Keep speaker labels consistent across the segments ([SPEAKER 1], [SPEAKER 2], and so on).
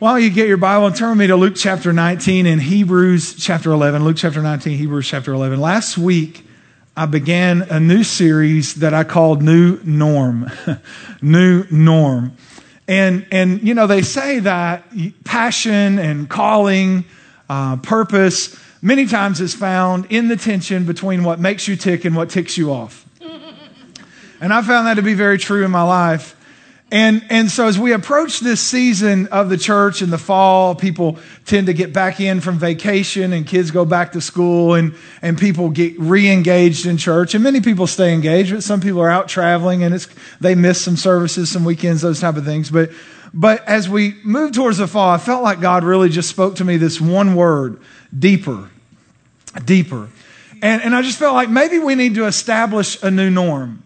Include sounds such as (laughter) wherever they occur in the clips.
[SPEAKER 1] While you get your Bible and turn with me to Luke chapter 19 and Hebrews chapter 11. Luke chapter 19, Hebrews chapter 11. Last week, I began a new series that I called New Norm. (laughs) new Norm. And, and, you know, they say that passion and calling, uh, purpose, many times is found in the tension between what makes you tick and what ticks you off. (laughs) And I found that to be very true in my life. And, and so as we approach this season of the church in the fall, people tend to get back in from vacation and kids go back to school and, and people get re-engaged in church. And many people stay engaged, but some people are out traveling and it's, they miss some services, some weekends, those type of things. But, but as we move towards the fall, I felt like God really just spoke to me this one word, deeper, deeper. And, and I just felt like maybe we need to establish a new norm.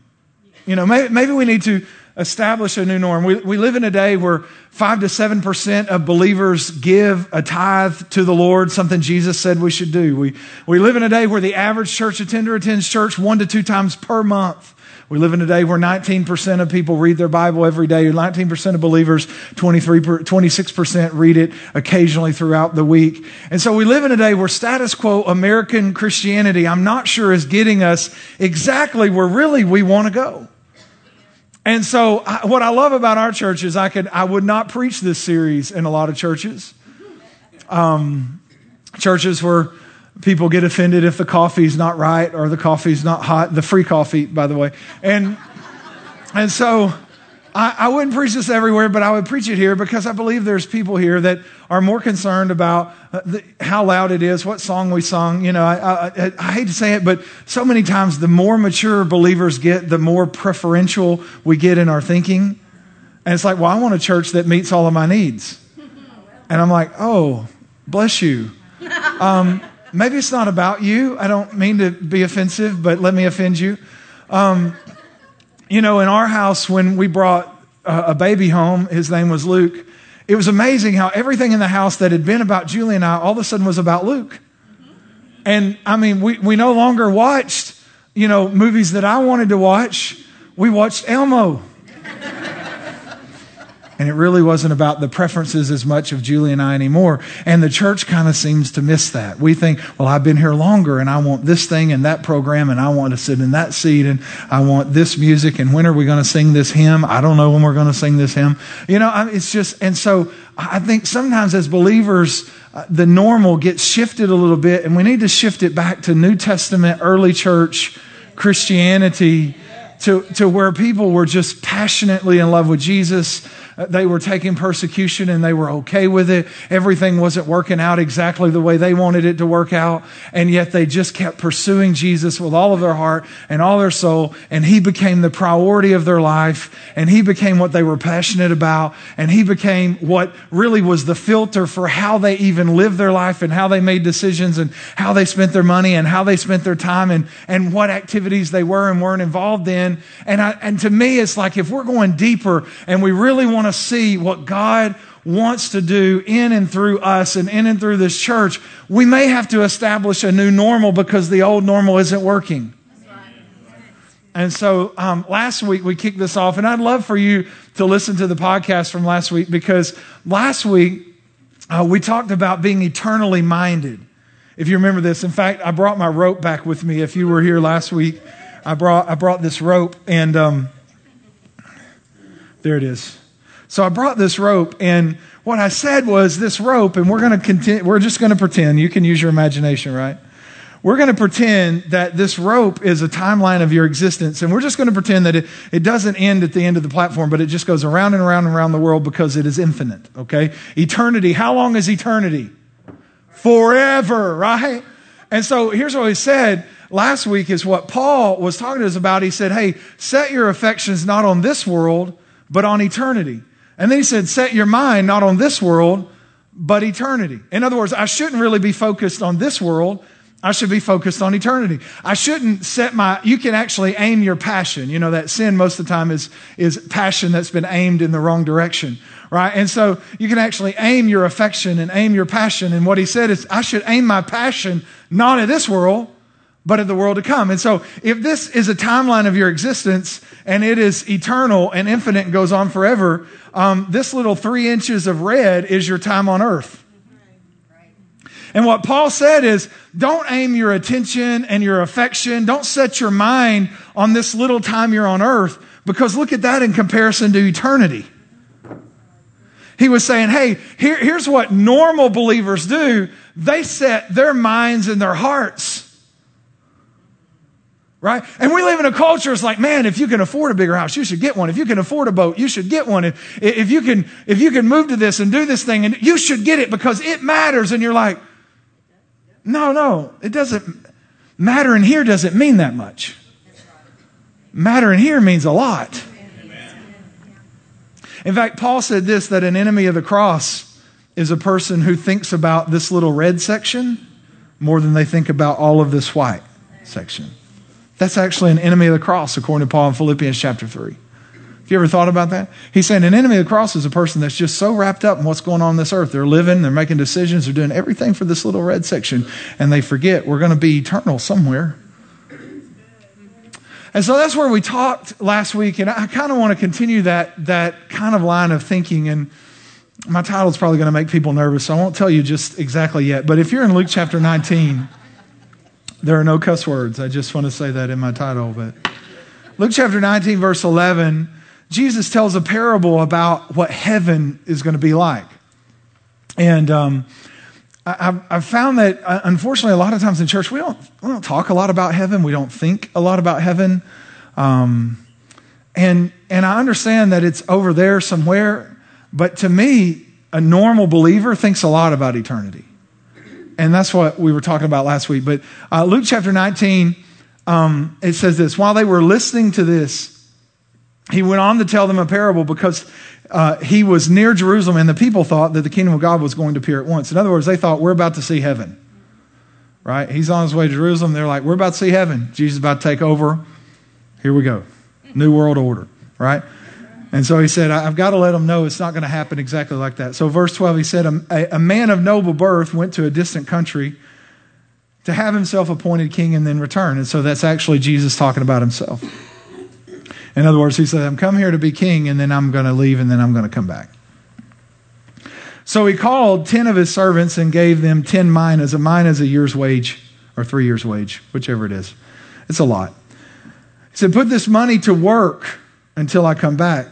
[SPEAKER 1] You know, maybe, maybe we need to establish a new norm. We, we live in a day where 5 to 7% of believers give a tithe to the Lord, something Jesus said we should do. We, we live in a day where the average church attender attends church one to two times per month. We live in a day where 19% of people read their Bible every day. 19% of believers, 23, 26% read it occasionally throughout the week. And so we live in a day where status quo American Christianity, I'm not sure is getting us exactly where really we want to go. And so, I, what I love about our church is I could I would not preach this series in a lot of churches. Um, churches where people get offended if the coffee's not right or the coffee's not hot. The free coffee, by the way, and and so I, I, wouldn't preach this everywhere, but I would preach it here because I believe there's people here that are more concerned about uh, the, how loud it is, what song we sung. You know, I, I, I, hate to say it, but so many times the more mature believers get, the more preferential we get in our thinking. And it's like, well, I want a church that meets all of my needs. And I'm like, oh, bless you. Um, maybe it's not about you. I don't mean to be offensive, but let me offend you. Um, you know, in our house, when we brought uh, a baby home, his name was Luke, it was amazing how everything in the house that had been about Julie and I all of a sudden was about Luke. Mm-hmm. And I mean, we, we no longer watched, you know, movies that I wanted to watch. We watched Elmo. (laughs) And it really wasn't about the preferences as much of Julie and I anymore. And the church kind of seems to miss that. We think, well, I've been here longer and I want this thing and that program and I want to sit in that seat and I want this music. And when are we going to sing this hymn? I don't know when we're going to sing this hymn. You know, it's just, and so I think sometimes as believers, uh, the normal gets shifted a little bit and we need to shift it back to New Testament, early church Christianity to, to where people were just passionately in love with Jesus Uh, they were taking persecution and they were okay with it. Everything wasn't working out exactly the way they wanted it to work out. And yet they just kept pursuing Jesus with all of their heart and all their soul. And he became the priority of their life. And he became what they were passionate about. And he became what really was the filter for how they even lived their life and how they made decisions and how they spent their money and how they spent their time and, and what activities they were and weren't involved in. And, I, and to me, it's like if we're going deeper and we really want want to see what God wants to do in and through us and in and through this church, we may have to establish a new normal because the old normal isn't working. And so um, last week we kicked this off, and I'd love for you to listen to the podcast from last week because last week uh, we talked about being eternally minded. If you remember this, in fact, I brought my rope back with me. If you were here last week, I brought I brought this rope, and um, there it is. So I brought this rope, and what I said was this rope, and we're going to continue, we're just going to pretend. You can use your imagination, right? We're going to pretend that this rope is a timeline of your existence, and we're just going to pretend that it, it doesn't end at the end of the platform, but it just goes around and around and around the world because it is infinite, okay? Eternity. How long is eternity? Forever, right? And so here's what he said last week is what Paul was talking to us about. He said, Hey, set your affections not on this world, but on eternity. And then he said, set your mind not on this world, but eternity. In other words, I shouldn't really be focused on this world. I should be focused on eternity. I shouldn't set my, you can actually aim your passion. You know, that sin most of the time is, is passion that's been aimed in the wrong direction, right? And so you can actually aim your affection and aim your passion. And what he said is, I should aim my passion not at this world, but of the world to come. And so, if this is a timeline of your existence and it is eternal and infinite and goes on forever, um, this little three inches of red is your time on earth. And what Paul said is don't aim your attention and your affection, don't set your mind on this little time you're on earth, because look at that in comparison to eternity. He was saying, hey, here, here's what normal believers do they set their minds and their hearts right? And we live in a culture it's like, man, if you can afford a bigger house, you should get one. If you can afford a boat, you should get one. If, if you can, if you can move to this and do this thing, and you should get it because it matters. And you're like, no, no, it doesn't matter in here doesn't mean that much. Matter in here means a lot. In fact, Paul said this that an enemy of the cross is a person who thinks about this little red section more than they think about all of this white section. That's actually an enemy of the cross, according to Paul in Philippians chapter 3. Have you ever thought about that? He's saying an enemy of the cross is a person that's just so wrapped up in what's going on on this earth. They're living, they're making decisions, they're doing everything for this little red section, and they forget we're going to be eternal somewhere. And so that's where we talked last week, and I kind of want to continue that, that kind of line of thinking. And my title is probably going to make people nervous, so I won't tell you just exactly yet. But if you're in Luke chapter 19, there are no cuss words. I just want to say that in my title. But Luke chapter 19, verse 11, Jesus tells a parable about what heaven is going to be like. And um, I, have found that, uh, unfortunately, a lot of times in church, we don't, we don't talk a lot about heaven. We don't think a lot about heaven. Um, and, and I understand that it's over there somewhere. But to me, a normal believer thinks a lot about eternity and that's what we were talking about last week. But uh, Luke chapter 19, um, it says this While they were listening to this, he went on to tell them a parable because uh, he was near Jerusalem, and the people thought that the kingdom of God was going to appear at once. In other words, they thought, We're about to see heaven. Right? He's on his way to Jerusalem. They're like, We're about to see heaven. Jesus is about to take over. Here we go. New world order. Right? And so he said, I've got to let them know it's not going to happen exactly like that. So, verse 12, he said, a, a, man of noble birth went to a distant country to have himself appointed king and then return. And so that's actually Jesus talking about himself. In other words, he said, I'm come here to be king and then I'm going to leave and then I'm going to come back. So he called 10 of his servants and gave them 10 minas. A mina is a year's wage or three years' wage, whichever it is. It's a lot. He said, Put this money to work until I come back.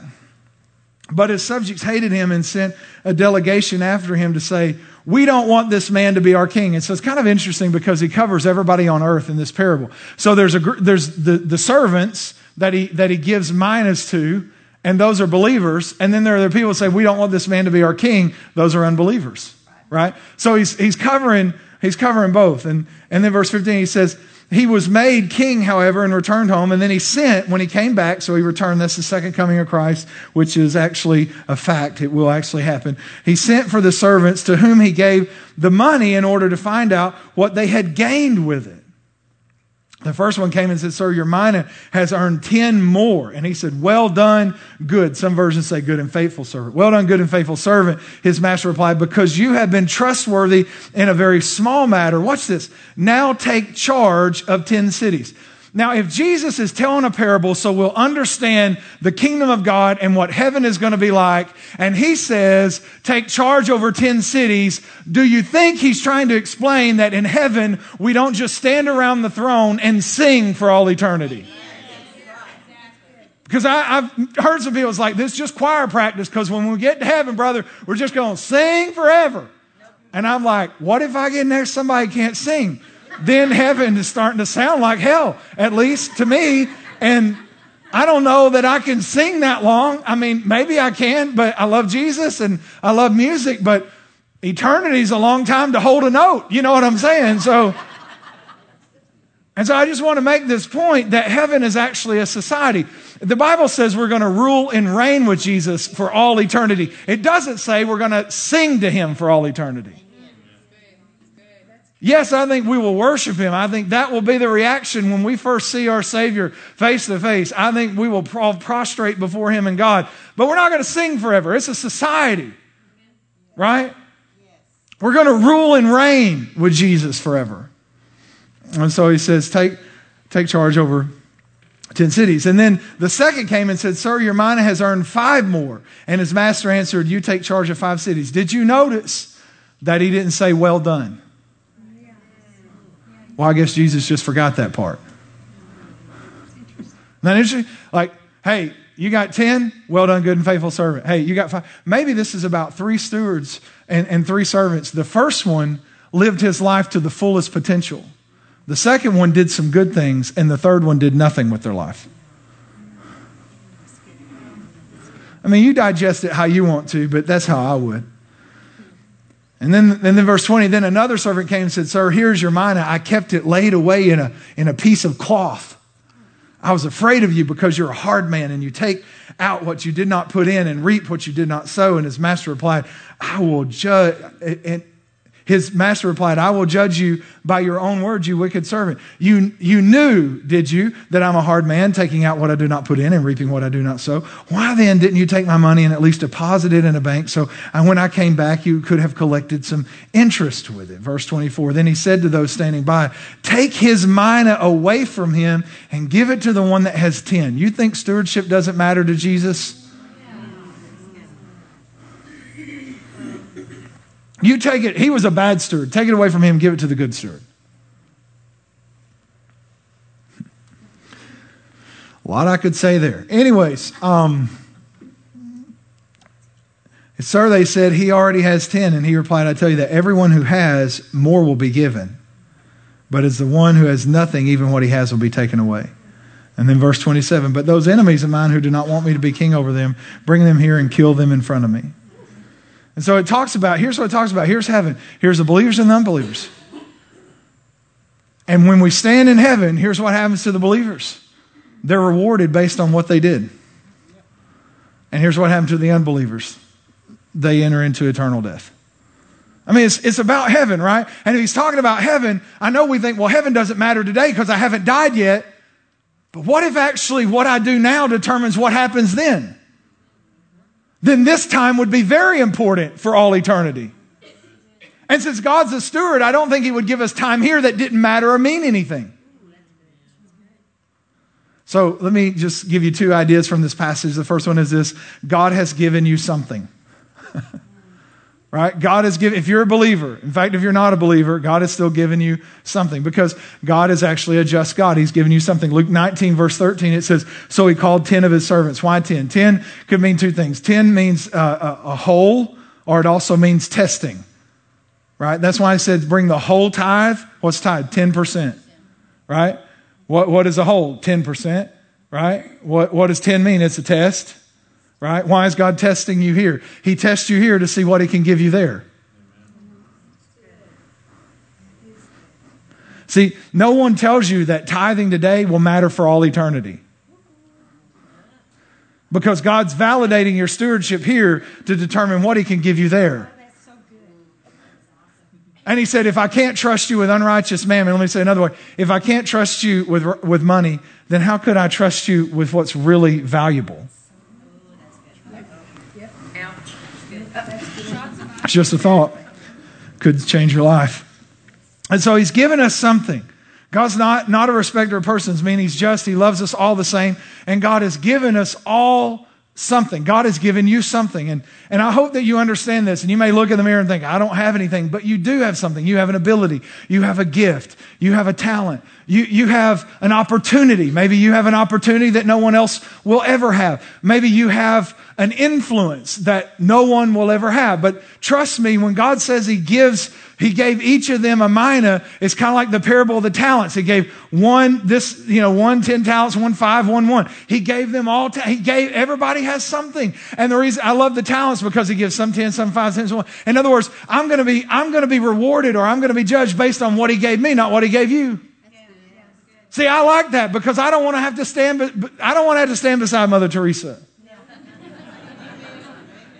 [SPEAKER 1] But his subjects hated him and sent a delegation after him to say, We don't want this man to be our king. And so it's kind of interesting because he covers everybody on earth in this parable. So there's, a, there's the, the servants that he, that he gives minas to, and those are believers. And then there are the people who say, We don't want this man to be our king. Those are unbelievers, right? So he's, he's, covering, he's covering both. And, and then verse 15, he says, he was made king, however, and returned home. And then he sent when he came back. So he returned. That's the second coming of Christ, which is actually a fact. It will actually happen. He sent for the servants to whom he gave the money in order to find out what they had gained with it. The first one came and said, Sir, your mina has earned 10 more. And he said, Well done, good. Some versions say good and faithful servant. Well done, good and faithful servant. His master replied, Because you have been trustworthy in a very small matter. Watch this. Now take charge of 10 cities. Now, if Jesus is telling a parable so we'll understand the kingdom of God and what heaven is going to be like, and he says, take charge over 10 cities, do you think he's trying to explain that in heaven we don't just stand around the throne and sing for all eternity? Because I, have heard some people, it's like, this is just choir practice because when we get to heaven, brother, we're just going to sing forever. And I'm like, what if I get next somebody can't sing? Then heaven is starting to sound like hell, at least to me. And I don't know that I can sing that long. I mean, maybe I can, but I love Jesus and I love music, but eternity is a long time to hold a note. You know what I'm saying? So, and so I just want to make this point that heaven is actually a society. The Bible says we're going to rule and reign with Jesus for all eternity. It doesn't say we're going to sing to him for all eternity. Yes, I think we will worship him. I think that will be the reaction when we first see our Savior face to face. I think we will prostrate before him and God. But we're not going to sing forever. It's a society, right? We're going to rule and reign with Jesus forever. And so he says, take, take charge over 10 cities. And then the second came and said, Sir, your mina has earned five more. And his master answered, You take charge of five cities. Did you notice that he didn't say, Well done? Well, I guess Jesus just forgot that part. Not interesting? Like, hey, you got 10? Well done, good and faithful servant. Hey, you got five. Maybe this is about three stewards and, and three servants. The first one lived his life to the fullest potential. The second one did some good things, and the third one did nothing with their life. I mean, you digest it how you want to, but that's how I would. And then, then verse 20, then another servant came and said, Sir, here's your mina. I kept it laid away in a, in a piece of cloth. I was afraid of you because you're a hard man and you take out what you did not put in and reap what you did not sow. And his master replied, I will judge. And his master replied, I will judge you by your own words, you wicked servant. You, you knew, did you, that I'm a hard man, taking out what I do not put in and reaping what I do not sow? Why then didn't you take my money and at least deposit it in a bank so and when I came back, you could have collected some interest with it? Verse 24. Then he said to those standing by, Take his mina away from him and give it to the one that has 10. You think stewardship doesn't matter to Jesus? You take it, he was a bad steward. Take it away from him, give it to the good steward. A lot I could say there. Anyways, um, sir, they said, he already has 10. And he replied, I tell you that everyone who has, more will be given. But as the one who has nothing, even what he has will be taken away. And then verse 27 But those enemies of mine who do not want me to be king over them, bring them here and kill them in front of me. And so it talks about, here's what it talks about. Here's heaven. Here's the believers and the unbelievers. And when we stand in heaven, here's what happens to the believers. They're rewarded based on what they did. And here's what happens to the unbelievers. They enter into eternal death. I mean, it's, it's about heaven, right? And if he's talking about heaven, I know we think, well, heaven doesn't matter today because I haven't died yet. But what if actually what I do now determines what happens then? Then this time would be very important for all eternity. And since God's a steward, I don't think He would give us time here that didn't matter or mean anything. So let me just give you two ideas from this passage. The first one is this God has given you something. (laughs) right? God has given, if you're a believer, in fact, if you're not a believer, God has still given you something because God is actually a just God. He's given you something. Luke 19, verse 13, it says, So he called 10 of his servants. Why 10? 10 could mean two things. 10 means uh, a, a whole, or it also means testing, right? That's why I said bring the whole tithe. What's tithe? 10%, right? What, what is a whole? 10%, right? What, what does 10 mean? It's a test right? Why is God testing you here? He tests you here to see what He can give you there. See, no one tells you that tithing today will matter for all eternity. Because God's validating your stewardship here to determine what He can give you there. Oh, and he said, if I can't trust you with unrighteous mammon, let me say another way. If I can't trust you with, with money, then how could I trust you with what's really valuable? It's just a thought. Could change your life. And so he's given us something. God's not, not a respecter of persons, meaning he's just, he loves us all the same. And God has given us all something. God has given you something. And, and I hope that you understand this. And you may look in the mirror and think, I don't have anything, but you do have something. You have an ability. You have a gift. You have a talent. You, you have an opportunity. Maybe you have an opportunity that no one else will ever have. Maybe you have an influence that no one will ever have. But trust me, when God says He gives, He gave each of them a mina, it's kind of like the parable of the talents. He gave one, this, you know, one ten talents, one five, one one. He gave them all, ta- He gave, everybody has something. And the reason I love the talents because He gives some ten, some five, some one. In other words, I'm going to be, I'm going to be rewarded or I'm going to be judged based on what He gave me, not what He gave you. See, I like that because I don't want to have to stand, I don't want to have to stand beside Mother Teresa.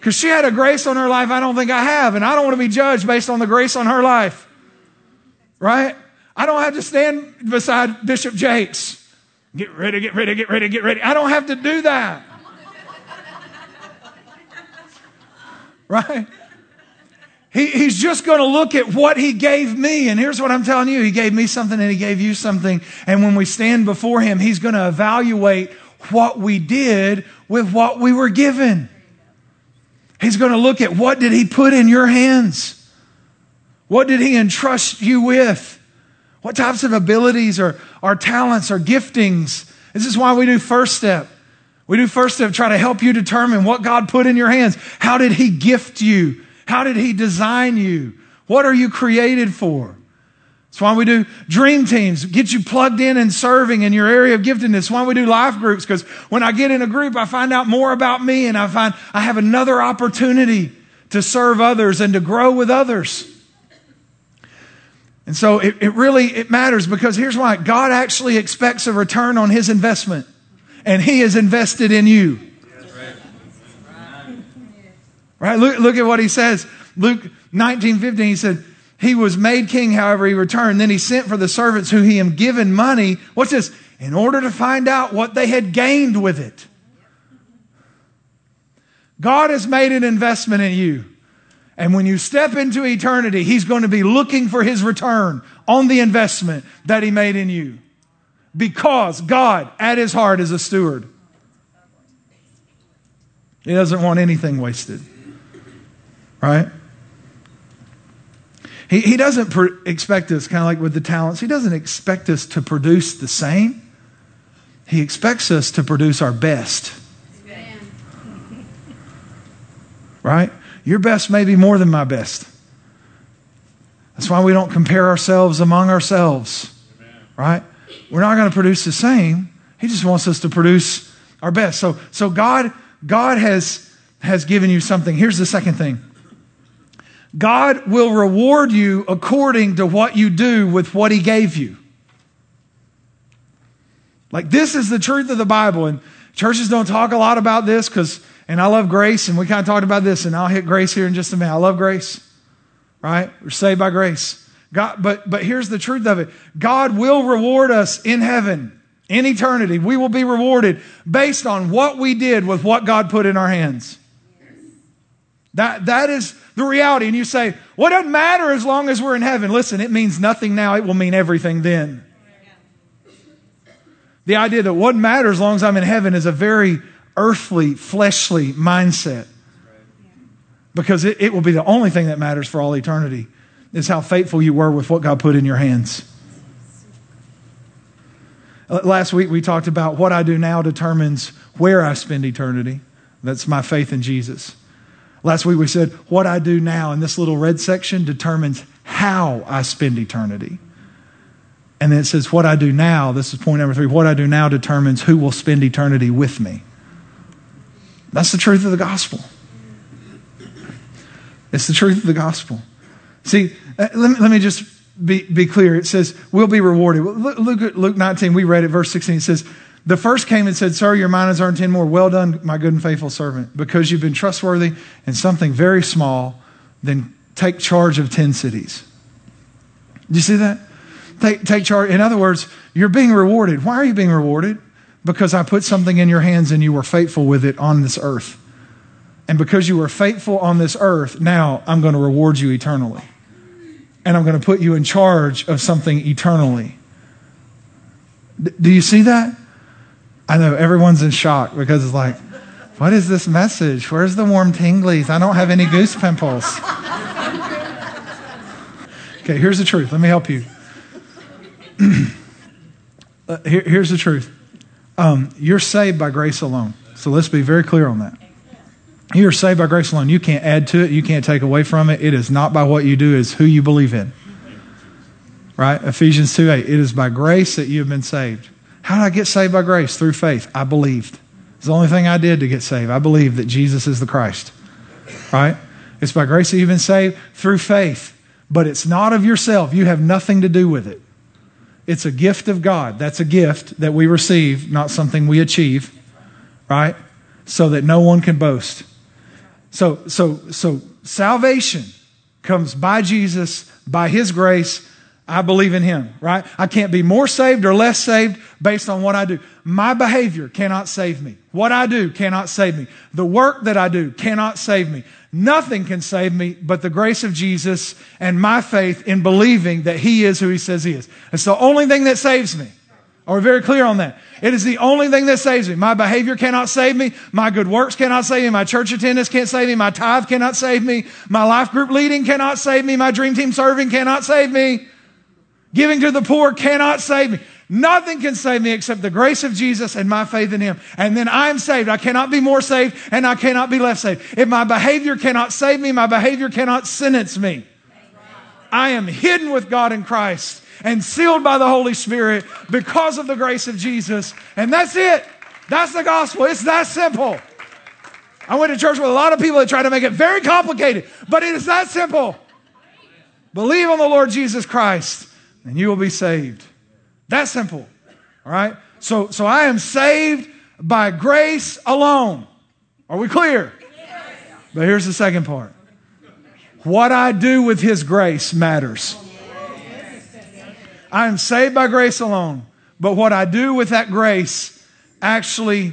[SPEAKER 1] Because she had a grace on her life I don't think I have, and I don't want to be judged based on the grace on her life. Right? I don't have to stand beside Bishop Jakes. Get ready, get ready, get ready, get ready. I don't have to do that. (laughs) right? He, he's just going to look at what he gave me. And here's what I'm telling you. He gave me something and he gave you something. And when we stand before him, he's going to evaluate what we did with what we were given. He's going to look at what did he put in your hands? What did he entrust you with? What types of abilities or, or talents or giftings? This is why we do first step. We do first step, try to help you determine what God put in your hands. How did he gift you? How did he design you? What are you created for? That's why we do dream teams, get you plugged in and serving in your area of giftedness. That's why we do life groups, because when I get in a group, I find out more about me and I find I have another opportunity to serve others and to grow with others. And so it, it really it matters because here's why God actually expects a return on his investment, and he is invested in you. Right? Look, look at what he says. Luke 19, 15, he said, He was made king, however, he returned. Then he sent for the servants who he had given money. What's this? In order to find out what they had gained with it. God has made an investment in you. And when you step into eternity, He's going to be looking for His return on the investment that He made in you. Because God, at His heart, is a steward. He doesn't want anything wasted. Right? He, he doesn't expect us, kind of like with the talents, He doesn't expect us to produce the same. He expects us to produce our best. Right? Your best may be more than my best. That's why we don't compare ourselves among ourselves. Right? We're not going to produce the same. He just wants us to produce our best. So, so God, God has, has given you something. Here's the second thing. God will reward you according to what you do with what he gave you. Like this is the truth of the Bible. And churches don't talk a lot about this because and I love grace, and we kind of talked about this, and I'll hit grace here in just a minute. I love grace, right? We're saved by grace. God, but, but here's the truth of it God will reward us in heaven, in eternity. We will be rewarded based on what we did with what God put in our hands. That, that is the reality. And you say, well, it doesn't matter as long as we're in heaven. Listen, it means nothing now. It will mean everything then. The idea that what matters as long as I'm in heaven is a very earthly, fleshly mindset. Because it, it will be the only thing that matters for all eternity is how faithful you were with what God put in your hands. Uh, last week we talked about what I do now determines where I spend eternity. That's my faith in Jesus. Last week we said what I do now in this little red section determines how I spend eternity. And then it says what I do now, this is point number three, what I do now determines who will spend eternity with me. That's the truth of the gospel. It's the truth of the gospel. See, uh, let me, let me just be, be clear. It says, we'll be rewarded. Look, look at Luke 19. We read it, verse 16. It says, the first came and said, Sir, your mina has earned 10 more. Well done, my good and faithful servant. Because you've been trustworthy in something very small, then take charge of 10 cities. Do you see that? Take, take charge. In other words, you're being rewarded. Why are you being rewarded? because I put something in your hands and you were faithful with it on this earth. And because you were faithful on this earth, now I'm going to reward you eternally. And I'm going to put you in charge of something eternally. D- do you see that? I know everyone's in shock because it's like, what is this message? Where's the warm tinglies? I don't have any goose pimples. okay, here's the truth. Let me help you. (clears throat) uh, here, here's the truth um, you're saved by grace alone. So let's be very clear on that. You're saved by grace alone. You can't add to it. You can't take away from it. It is not by what you do, it's who you believe in. Right? Ephesians 2 8. It is by grace that you have been saved. How did I get saved by grace? Through faith. I believed. It's the only thing I did to get saved. I believe that Jesus is the Christ. Right? It's by grace that you've been saved through faith. But it's not of yourself. You have nothing to do with it. It's a gift of God. That's a gift that we receive, not something we achieve, right? So that no one can boast. So, so, so salvation comes by Jesus, by His grace, I believe in him, right? I can't be more saved or less saved based on what I do. My behavior cannot save me. What I do cannot save me. The work that I do cannot save me. Nothing can save me but the grace of Jesus and my faith in believing that he is who he says he is. It's the only thing that saves me. Are we very clear on that? It is the only thing that saves me. My behavior cannot save me. My good works cannot save me. My church attendance can't save me. My tithe cannot save me. My life group leading cannot save me. My dream team serving cannot save me. Giving to the poor cannot save me. Nothing can save me except the grace of Jesus and my faith in Him. And then I am saved. I cannot be more saved and I cannot be less saved. If my behavior cannot save me, my behavior cannot sentence me. I am hidden with God in Christ and sealed by the Holy Spirit because of the grace of Jesus. And that's it. That's the gospel. It's that simple. I went to church with a lot of people that try to make it very complicated, but it is that simple. Believe on the Lord Jesus Christ and you will be saved. That simple. All right? So, so I am saved by grace alone. Are we clear? Yes. But here's the second part. What I do with His grace matters. I am saved by grace alone, but what I do with that grace actually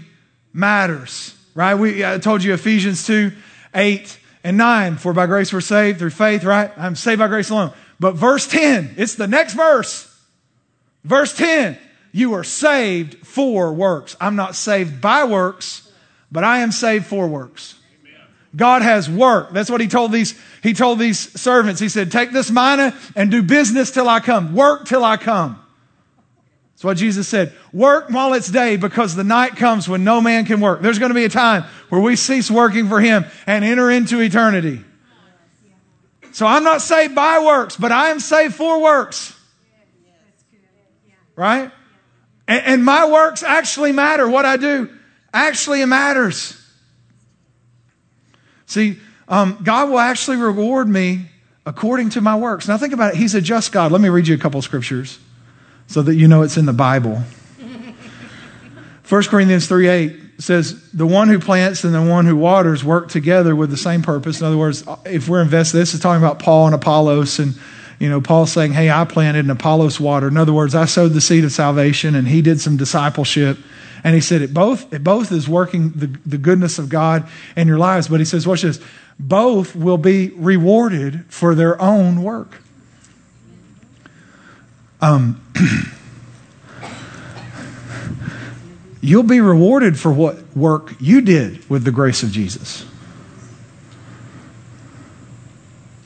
[SPEAKER 1] matters. Right? We I told you Ephesians 2 8 and 9. For by grace we're saved through faith, right? I'm saved by grace alone. But verse 10, it's the next verse. Verse 10, you are saved for works. I'm not saved by works, but I am saved for works. God has work. That's what he told these, he told these servants. He said, take this mina and do business till I come. Work till I come. That's what Jesus said. Work while it's day because the night comes when no man can work. There's going to be a time where we cease working for him and enter into eternity. So I'm not saved by works, but I am saved for works. Right? And, and my works actually matter. What I do actually matters. See, um, God will actually reward me according to my works. Now think about it. He's a just God. Let me read you a couple scriptures so that you know it's in the Bible. (laughs) 1 Corinthians 3 8 says the one who plants and the one who waters work together with the same purpose. In other words, if we're invested, this is talking about Paul and Apollos and you know, Paul saying, Hey, I planted and Apollos watered. In other words, I sowed the seed of salvation and he did some discipleship. And he said it both, it both is working the, the goodness of God in your lives. But he says, watch this, both will be rewarded for their own work. Um, (clears throat) you'll be rewarded for what work you did with the grace of Jesus.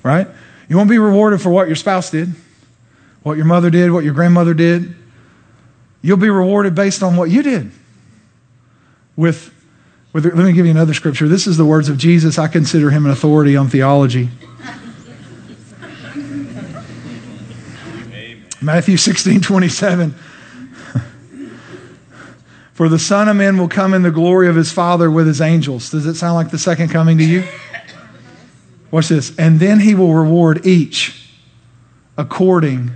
[SPEAKER 1] Right? You won't be rewarded for what your spouse did, what your mother did, what your grandmother did. You'll be rewarded based on what you did. With, with let me give you another scripture. This is the words of Jesus. I consider him an authority on theology. (laughs) Matthew 16, 27. For the Son of Man will come in the glory of his Father with his angels. Does it sound like the second coming to you? Watch this. And then he will reward each according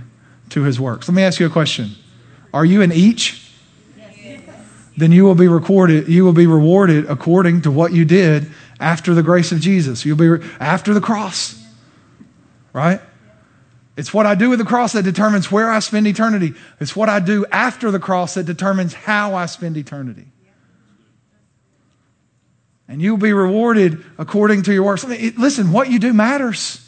[SPEAKER 1] to his works. Let me ask you a question. Are you an each? Then you will be recorded, you will be rewarded according to what you did after the grace of Jesus. You'll be after the cross. Right? It's what I do with the cross that determines where I spend eternity. It's what I do after the cross that determines how I spend eternity. And you'll be rewarded according to your works. Listen, what you do matters.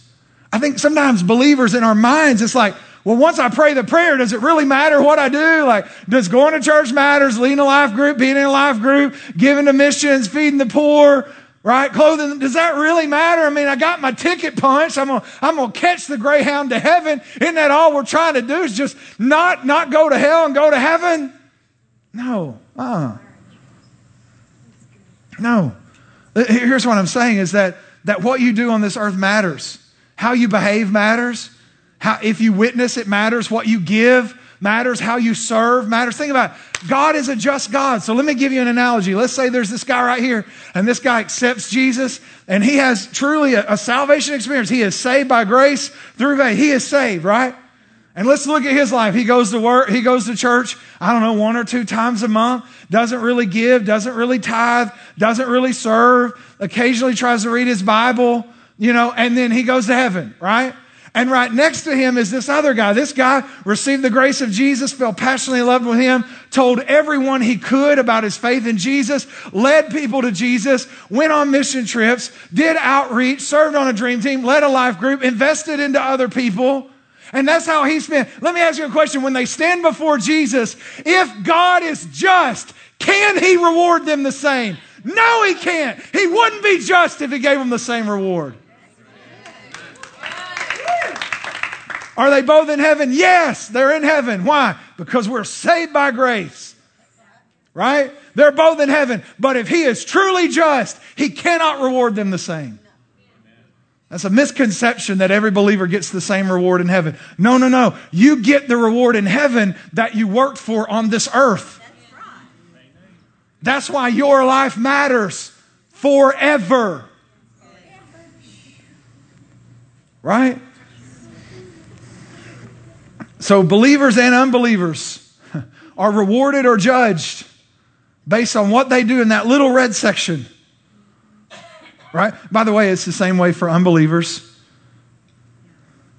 [SPEAKER 1] I think sometimes believers in our minds, it's like, well, once I pray the prayer, does it really matter what I do? Like, does going to church matters, leading a life group, being in a life group, giving to missions, feeding the poor, right? Clothing, does that really matter? I mean, I got my ticket punched. I'm gonna, I'm gonna catch the Greyhound to heaven. Isn't that all we're trying to do is just not, not go to hell and go to heaven? No. Uh. No. Here's what I'm saying is that, that what you do on this earth matters. How you behave matters. How, if you witness, it matters. What you give matters. How you serve matters. Think about it. God is a just God. So let me give you an analogy. Let's say there's this guy right here, and this guy accepts Jesus, and he has truly a, a salvation experience. He is saved by grace through faith. He is saved, right? And let's look at his life. He goes to work, he goes to church, I don't know, one or two times a month, doesn't really give, doesn't really tithe, doesn't really serve, occasionally tries to read his Bible, you know, and then he goes to heaven, right? And right next to him is this other guy. This guy received the grace of Jesus, fell passionately in love with him, told everyone he could about his faith in Jesus, led people to Jesus, went on mission trips, did outreach, served on a dream team, led a life group, invested into other people. And that's how he spent. Let me ask you a question. When they stand before Jesus, if God is just, can he reward them the same? No, he can't. He wouldn't be just if he gave them the same reward. Are they both in heaven? Yes, they're in heaven. Why? Because we're saved by grace. Right? They're both in heaven. But if he is truly just, he cannot reward them the same. That's a misconception that every believer gets the same reward in heaven. No, no, no. You get the reward in heaven that you worked for on this earth. That's why your life matters forever. Right? So, believers and unbelievers (laughs) are rewarded or judged based on what they do in that little red section. Right? By the way, it's the same way for unbelievers.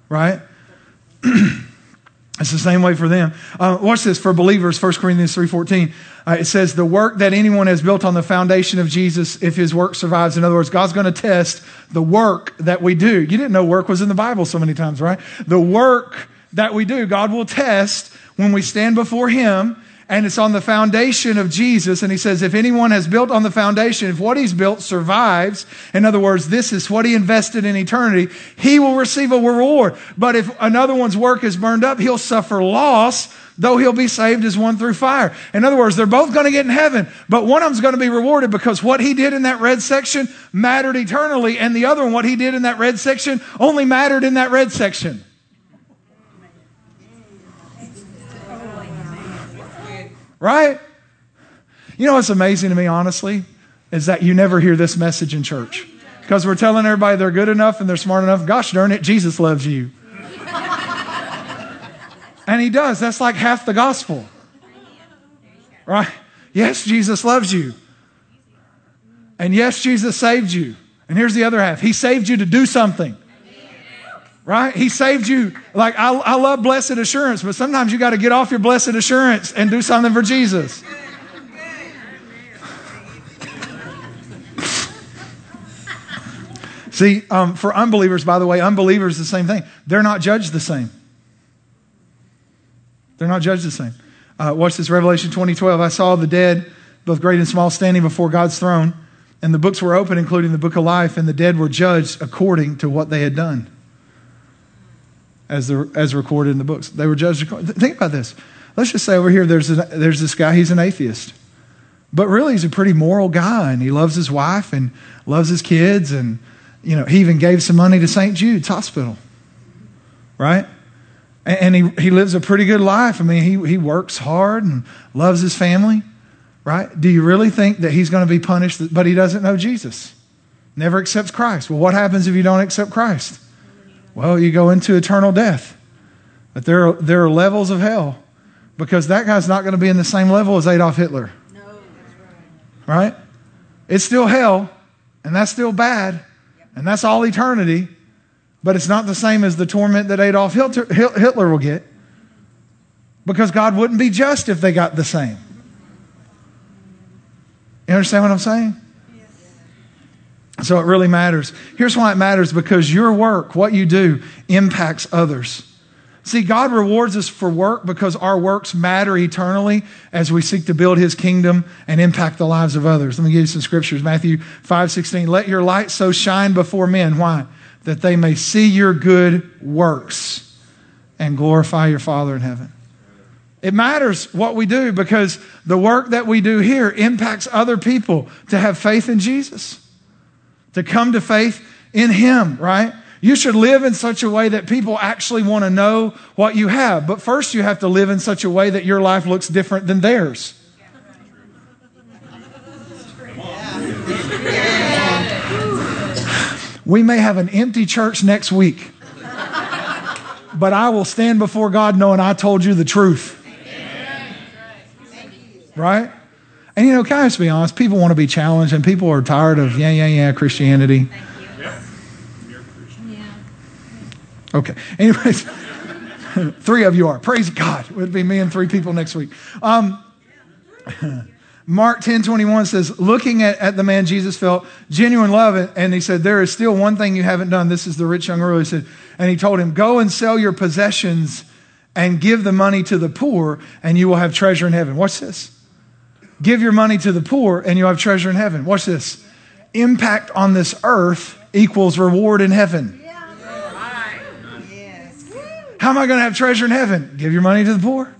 [SPEAKER 1] Right? (clears throat) it's the same way for them. Uh, watch this for believers, 1 Corinthians 3.14. Uh, it says, the work that anyone has built on the foundation of Jesus, if his work survives. In other words, God's going to test the work that we do. You didn't know work was in the Bible so many times, right? The work that we do. God will test when we stand before Him, and it's on the foundation of Jesus. And He says, if anyone has built on the foundation, if what He's built survives, in other words, this is what He invested in eternity, He will receive a reward. But if another one's work is burned up, He'll suffer loss though he'll be saved as one through fire. In other words, they're both going to get in heaven, but one of them's going to be rewarded because what he did in that red section mattered eternally, and the other one, what he did in that red section, only mattered in that red section. Right? You know what's amazing to me, honestly, is that you never hear this message in church. Because we're telling everybody they're good enough and they're smart enough. Gosh darn it, Jesus loves you. and he does. That's like half the gospel. Right? Yes, Jesus loves you. And yes, Jesus saved you. And here's the other half He saved you to do something. Right? He saved you. Like, I, I love blessed assurance, but sometimes you got to get off your blessed assurance and do something for Jesus. (laughs) See, um, for unbelievers, by the way, unbelievers, the same thing. They're not judged the same. They're not judged the same. Uh, watch this Revelation 2012. I saw the dead, both great and small, standing before God's throne, and the books were open, including the book of life, and the dead were judged according to what they had done as, the, as recorded in the books. They were judged. Think about this. Let's just say over here there's, there's this guy, he's an atheist. But really, he's a pretty moral guy, and he loves his wife and loves his kids, and you know, he even gave some money to St. Jude's Hospital, right? And, and he, he lives a pretty good life. I mean, he, he works hard and loves his family, right? Do you really think that he's going to be punished, but he doesn't know Jesus? Never accepts Christ. Well, what happens if you don't accept Christ? Well, you go into eternal death. But there are, there are levels of hell because that guy's not going to be in the same level as Adolf Hitler. No, right. right? It's still hell, and that's still bad, and that's all eternity, but it's not the same as the torment that Adolf Hitler will get because God wouldn't be just if they got the same. You understand what I'm saying? So it really matters. Here's why it matters because your work, what you do, impacts others. See, God rewards us for work because our works matter eternally as we seek to build his kingdom and impact the lives of others. Let me give you some scriptures. Matthew 5 16. Let your light so shine before men. Why? That they may see your good works and glorify your Father in heaven. It matters what we do because the work that we do here impacts other people to have faith in Jesus to come to faith in Him, right? You should live in such a way that people actually want to know what you have. But first, you have to live in such a way that your life looks different than theirs. We may have an empty church next week, but I will stand before God knowing I told you the truth. Right? And you know, can I just be honest? People want to be challenged, and people are tired of yeah, yeah, yeah Christianity. Okay. Anyways, (laughs) three of you are. Praise God. It would be me and three people next week. Um, (laughs) Mark 10 21 says, looking at, at the man Jesus felt genuine love, and he said, There is still one thing you haven't done. This is the rich young ruler. He said, and he told him, Go and sell your possessions and give the money to the poor, and you will have treasure in heaven. Watch this. Give your money to the poor, and you'll have treasure in heaven. Watch this. Impact on this earth equals reward in heaven. How am I going to have treasure in heaven? Give your money to the poor.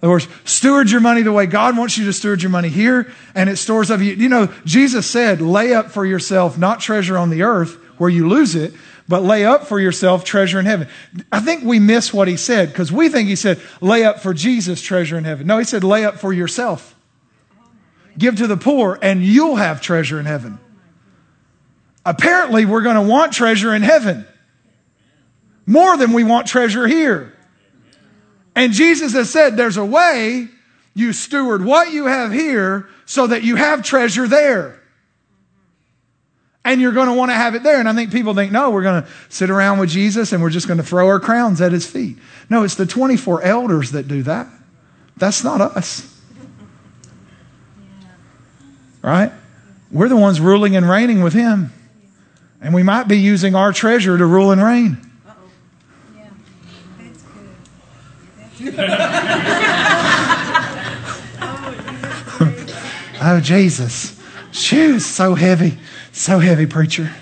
[SPEAKER 1] In other words, steward your money the way God wants you to steward your money here, and it stores up you. You know, Jesus said, lay up for yourself not treasure on the earth where you lose it, but lay up for yourself treasure in heaven. I think we miss what he said because we think he said, lay up for Jesus treasure in heaven. No, he said, lay up for yourself. Give to the poor and you'll have treasure in heaven. Apparently, we're going to want treasure in heaven more than we want treasure here. And Jesus has said there's a way you steward what you have here so that you have treasure there and you're going to want to have it there. And I think people think, no, we're going to sit around with Jesus and we're just going to throw our crowns at his feet. No, it's the 24 elders that do that. That's not us. Right? We're the ones ruling and reigning with him. And we might be using our treasure to rule and reign. (laughs) oh, Jesus. Shoes so heavy. So heavy, preacher.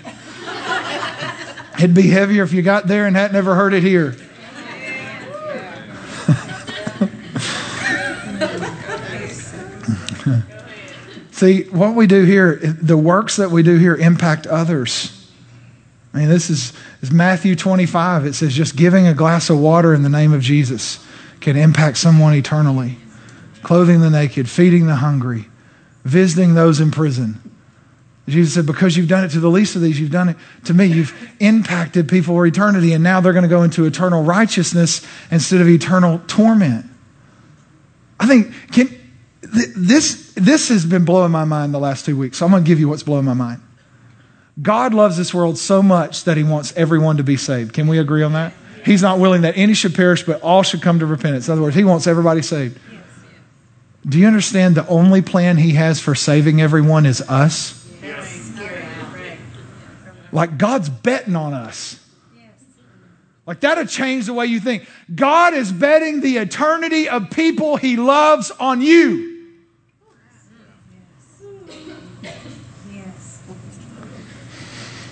[SPEAKER 1] It'd be heavier if you got there and hadn't ever heard it here. (laughs) See, what we do here, the works that we do here impact others. I mean, this is, is Matthew 25. It says just giving a glass of water in the name of Jesus can impact someone eternally. Clothing the naked, feeding the hungry, visiting those in prison. Jesus said, Because you've done it to the least of these, you've done it to me. You've impacted people for eternity, and now they're going to go into eternal righteousness instead of eternal torment. I think can, this, this has been blowing my mind the last two weeks. So I'm going to give you what's blowing my mind. God loves this world so much that he wants everyone to be saved. Can we agree on that? He's not willing that any should perish, but all should come to repentance. In other words, he wants everybody saved. Do you understand the only plan he has for saving everyone is us? Like God's betting on us. Like that'll change the way you think. God is betting the eternity of people he loves on you.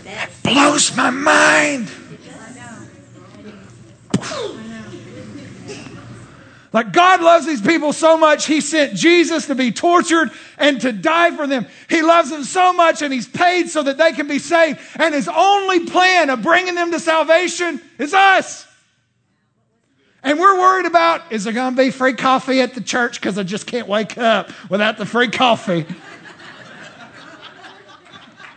[SPEAKER 1] That blows my mind. Like God loves these people so much, He sent Jesus to be tortured and to die for them. He loves them so much and He's paid so that they can be saved. And His only plan of bringing them to salvation is us. And we're worried about is there going to be free coffee at the church because I just can't wake up without the free coffee?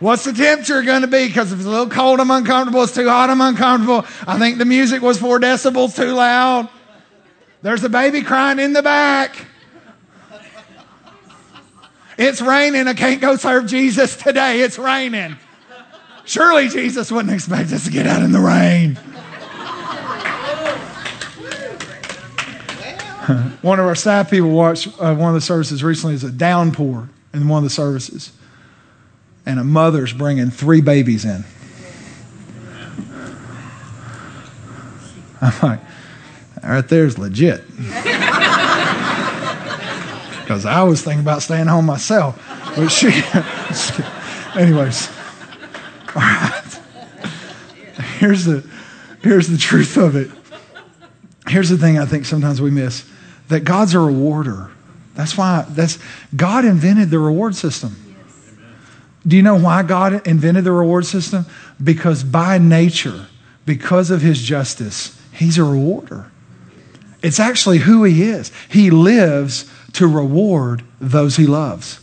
[SPEAKER 1] What's the temperature going to be? Because if it's a little cold, I'm uncomfortable. It's too hot, I'm uncomfortable. I think the music was four decibels too loud. There's a baby crying in the back. It's raining. I can't go serve Jesus today. It's raining. Surely Jesus wouldn't expect us to get out in the rain. (laughs) one of our staff people watched uh, one of the services recently is a downpour in one of the services. And a mother's bringing three babies in. (laughs) I'm like, right there's legit. (laughs) Because I was thinking about staying home myself. But she, (laughs) anyways, all right. Here's the, here's the truth of it. Here's the thing I think sometimes we miss that God's a rewarder. That's why that's God invented the reward system. Do you know why God invented the reward system? Because by nature, because of his justice, he's a rewarder. It's actually who he is. He lives to reward those he loves.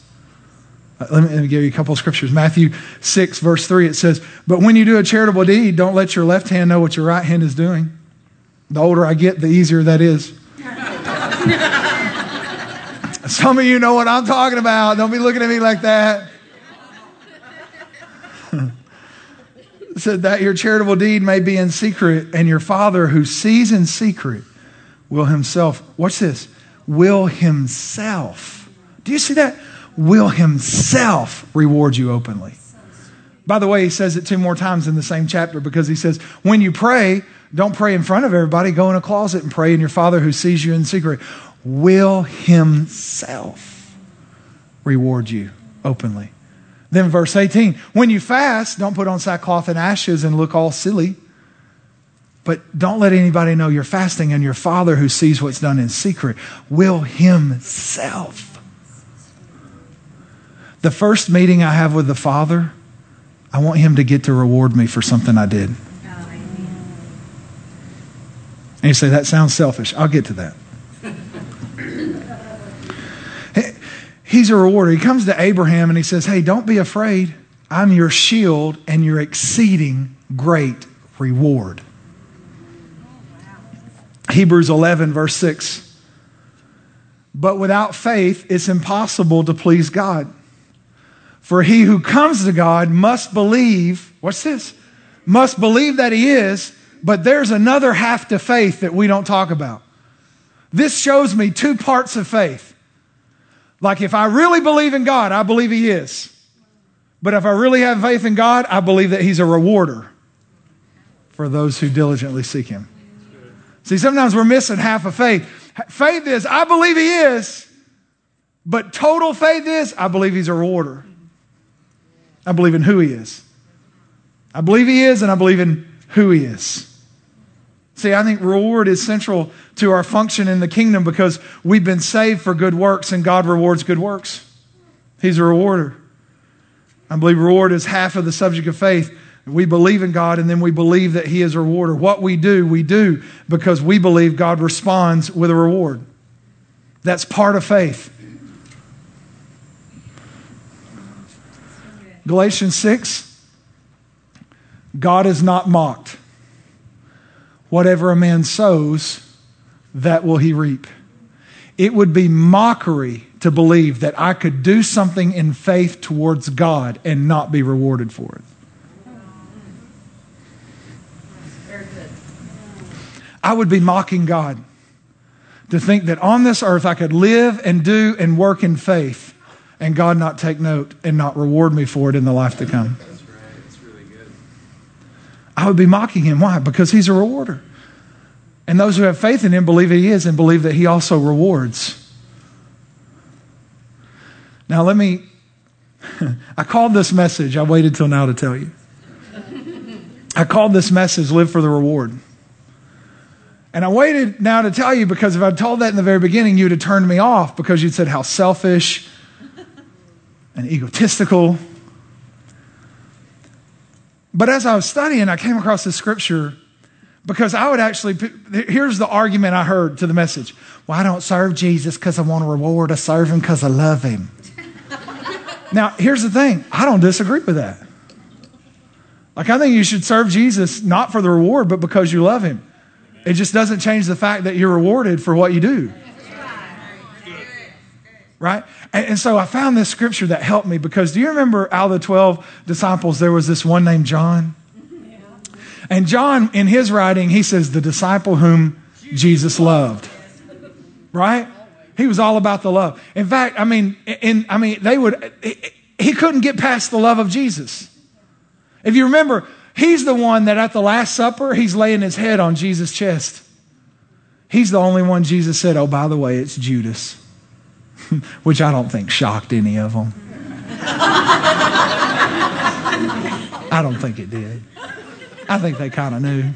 [SPEAKER 1] Uh, let me, let me, give you a couple of scriptures. Matthew 6, verse 3, it says, But when you do a charitable deed, don't let your left hand know what your right hand is doing. The older I get, the easier that is. (laughs) Some of you know what I'm talking about. Don't be looking at me like that. (laughs) said that your charitable deed may be in secret, and your Father who sees in secret will himself, watch this, will himself. Do you see that? Will himself reward you openly. By the way, he says it two more times in the same chapter because he says, when you pray, don't pray in front of everybody. Go in a closet and pray, and your Father who sees you in secret will himself reward you openly. Then, verse 18 when you fast, don't put on sackcloth and ashes and look all silly. But don't let anybody know you're fasting, and your Father who sees what's done in secret will Himself. The first meeting I have with the Father, I want Him to get to reward me for something I did. And you say, that sounds selfish. I'll get to that. He's a rewarder. He comes to Abraham and he says, Hey, don't be afraid. I'm your shield and your exceeding great reward. Hebrews 11, verse 6. But without faith, it's impossible to please God. For he who comes to God must believe, what's this? Must believe that he is, but there's another half to faith that we don't talk about. This shows me two parts of faith. Like if I really believe in God, I believe He is. But if I really have faith in God, I believe that He's a rewarder for those who diligently seek Him. See, sometimes we're missing half of faith. Faith is, I believe He is. But total faith is, I believe He's a rewarder. I believe in who He is. I believe He is, and I believe in who He is. See, I think reward is central to our function in the kingdom because we've been saved for good works and God rewards good works. He's a rewarder. I believe reward is half of the subject of faith. We believe in God and then we believe that He is a rewarder. What we do, we do because we believe God responds with a reward. That's part of faith. Galatians 6 God is not mocked. Whatever a man sows, that will he reap. It would be mockery to believe that I could do something in faith towards God and not be rewarded for it. I would be mocking God to think that on this earth I could live and do and work in faith and God not take note and not reward me for it in the life to come. I would be mocking him. Why? Because he's a rewarder. And those who have faith in him believe he is and believe that he also rewards. Now, let me. (laughs) I called this message, I waited till now to tell you. I called this message Live for the Reward. And I waited now to tell you because if I'd told that in the very beginning, you'd have turned me off because you'd said how selfish and egotistical but as I was studying, I came across this scripture because I would actually, here's the argument I heard to the message. Well, I don't serve Jesus because I want a reward. I serve him because I love him. (laughs) now, here's the thing I don't disagree with that. Like, I think you should serve Jesus not for the reward, but because you love him. It just doesn't change the fact that you're rewarded for what you do. Right? And, and, so I found this scripture that helped me because do you remember out of the 12 disciples, there was this one named John? And John, in his writing, he says, the disciple whom Jesus loved. Right? He was all about the love. In fact, I mean, in, I mean, they would, he couldn't get past the love of Jesus. If you remember, he's the one that at the Last Supper, he's laying his head on Jesus' chest. He's the only one Jesus said, Oh, by the way, it's Judas. (laughs) which I don't think shocked any of them. I don't think it did. I think they kind of knew.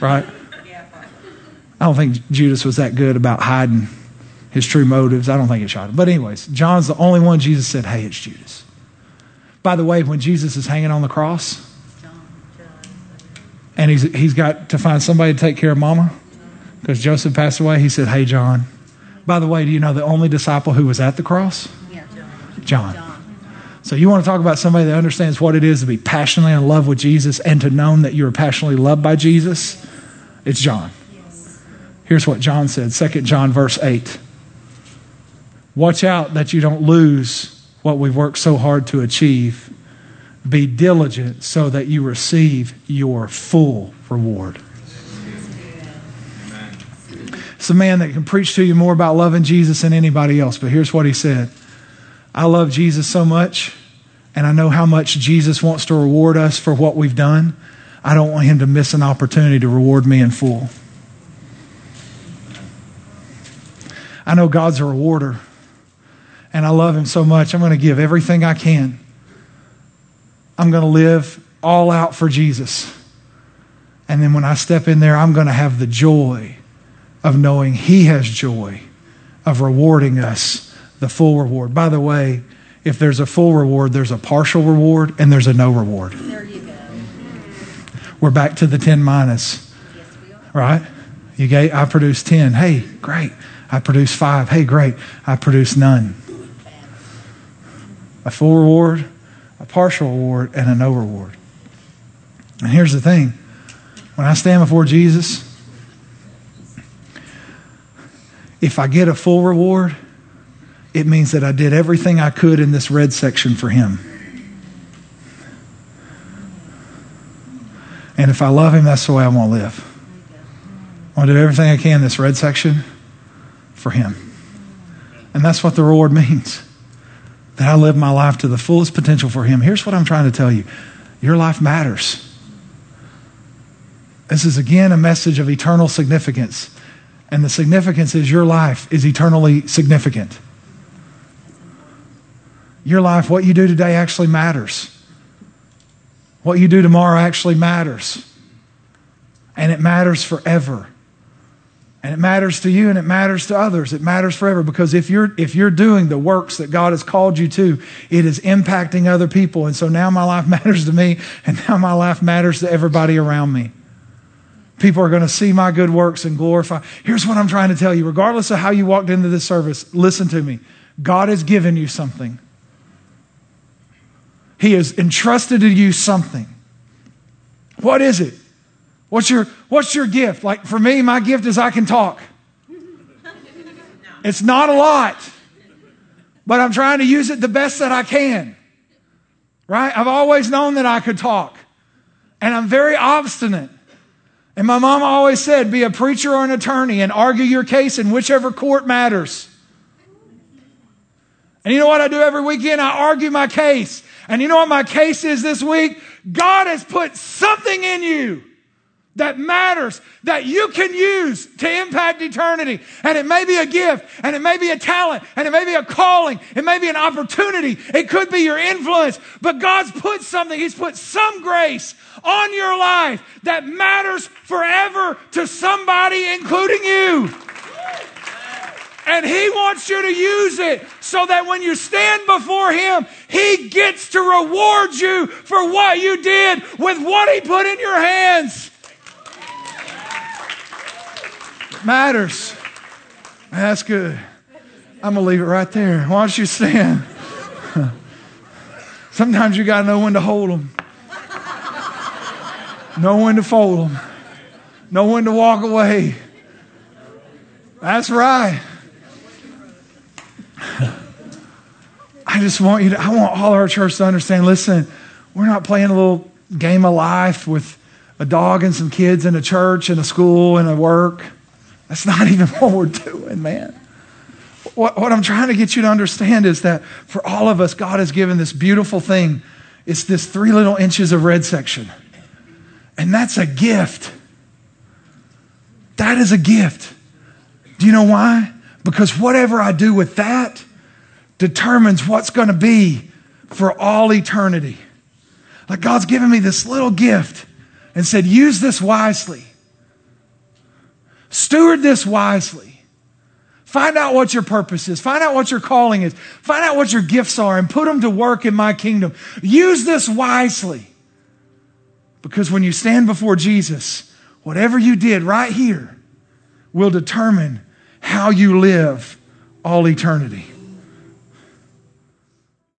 [SPEAKER 1] Right? I don't think Judas was that good about hiding his true motives. I don't think it shocked him. But, anyways, John's the only one Jesus said, Hey, it's Judas. By the way, when Jesus is hanging on the cross and he's, he's got to find somebody to take care of mama because Joseph passed away, he said, Hey, John, by the way, do you know the only disciple who was at the cross? Yeah, John. John. So you want to talk about somebody that understands what it is to be passionately in love with Jesus and to know that you're passionately loved by Jesus? It's John. Yes. Here's what John said, 2 John verse 8. Watch out that you don't lose what we've worked so hard to achieve Be diligent so that you receive your full reward. It's a man that can preach to you more about loving Jesus than anybody else, but here's what he said I love Jesus so much, and I know how much Jesus wants to reward us for what we've done. I don't want him to miss an opportunity to reward me in full. I know God's a rewarder, and I love him so much. I'm going to give everything I can. I'm going to live all out for Jesus. And then when I step in there, I'm going to have the joy of knowing He has joy of rewarding us the full reward. By the way, if there's a full reward, there's a partial reward and there's a no reward.
[SPEAKER 2] There you go.
[SPEAKER 1] We're back to the 10 minas,
[SPEAKER 2] Yes, we are.
[SPEAKER 1] right? You gave, I produced 10. Hey, great. I produced 5. Hey, great. I produced none. A full reward, a partial reward, and a no reward. And here's the thing when I stand before Jesus, if I get a full reward, it means that I did everything I could in this red section for Him. And if I love Him, that's the way I want to live. I want to do everything I can in this red section for Him. And that's what the reward (laughs) means that I live my life to the fullest potential for Him. Here's what I'm trying to tell you your life matters. This is again a message of eternal significance. And the significance is your life is eternally significant. Your life, what you do today actually matters. What you do tomorrow actually matters. And it matters forever. And it matters to you and it matters to others. It matters forever because if you're if you're doing the works that God has called you to, it is impacting other people. And so now my life (laughs) matters to me and now my life matters to everybody around me. People are going to see my good works and glorify. Here's what I'm trying to tell you. Regardless of how you walked into this service, listen to me. God has given you something. He has entrusted to you something. What is it? What's your, what's your gift? Like for me, my gift is I can talk. It's not a lot, but I'm trying to use it the best that I can. Right? I've always known that I could talk, and I'm very obstinate. And my mom always said, be a preacher or an attorney and argue your case in whichever court matters. And you know what I do every weekend? I argue my case. And you know what my case is this week? God has put something in you that matters, that you can use to impact eternity. And it may be a gift, and it may be a talent, and it may be a calling, it may be an opportunity, it could be your influence, but God's put something, He's put some grace on your life that matters forever to somebody, including you. And He wants you to use it so that when you stand before Him, He gets to reward you for what you did with what He put in your hands. Matters. That's good. I'm going to leave it right there. Why don't you stand? (laughs) Sometimes you got to know when to hold them, know when to fold them, know when to walk away. That's right. (laughs) I just want you to, I want all our church to understand listen, we're not playing a little game of life with a dog and some kids in a church and a school and a work. That's not even (laughs) what we're doing, man. What, what I'm trying to get you to understand is that for all of us, God has given this beautiful thing. It's this three little inches of red section. And that's a gift. That is a gift. Do you know why? Because whatever I do with that determines what's going to be for all eternity. Like God's given me this little gift and said, use this wisely. Steward this wisely. Find out what your purpose is. Find out what your calling is. Find out what your gifts are and put them to work in my kingdom. Use this wisely. Because when you stand before Jesus, whatever you did right here will determine how you live all eternity.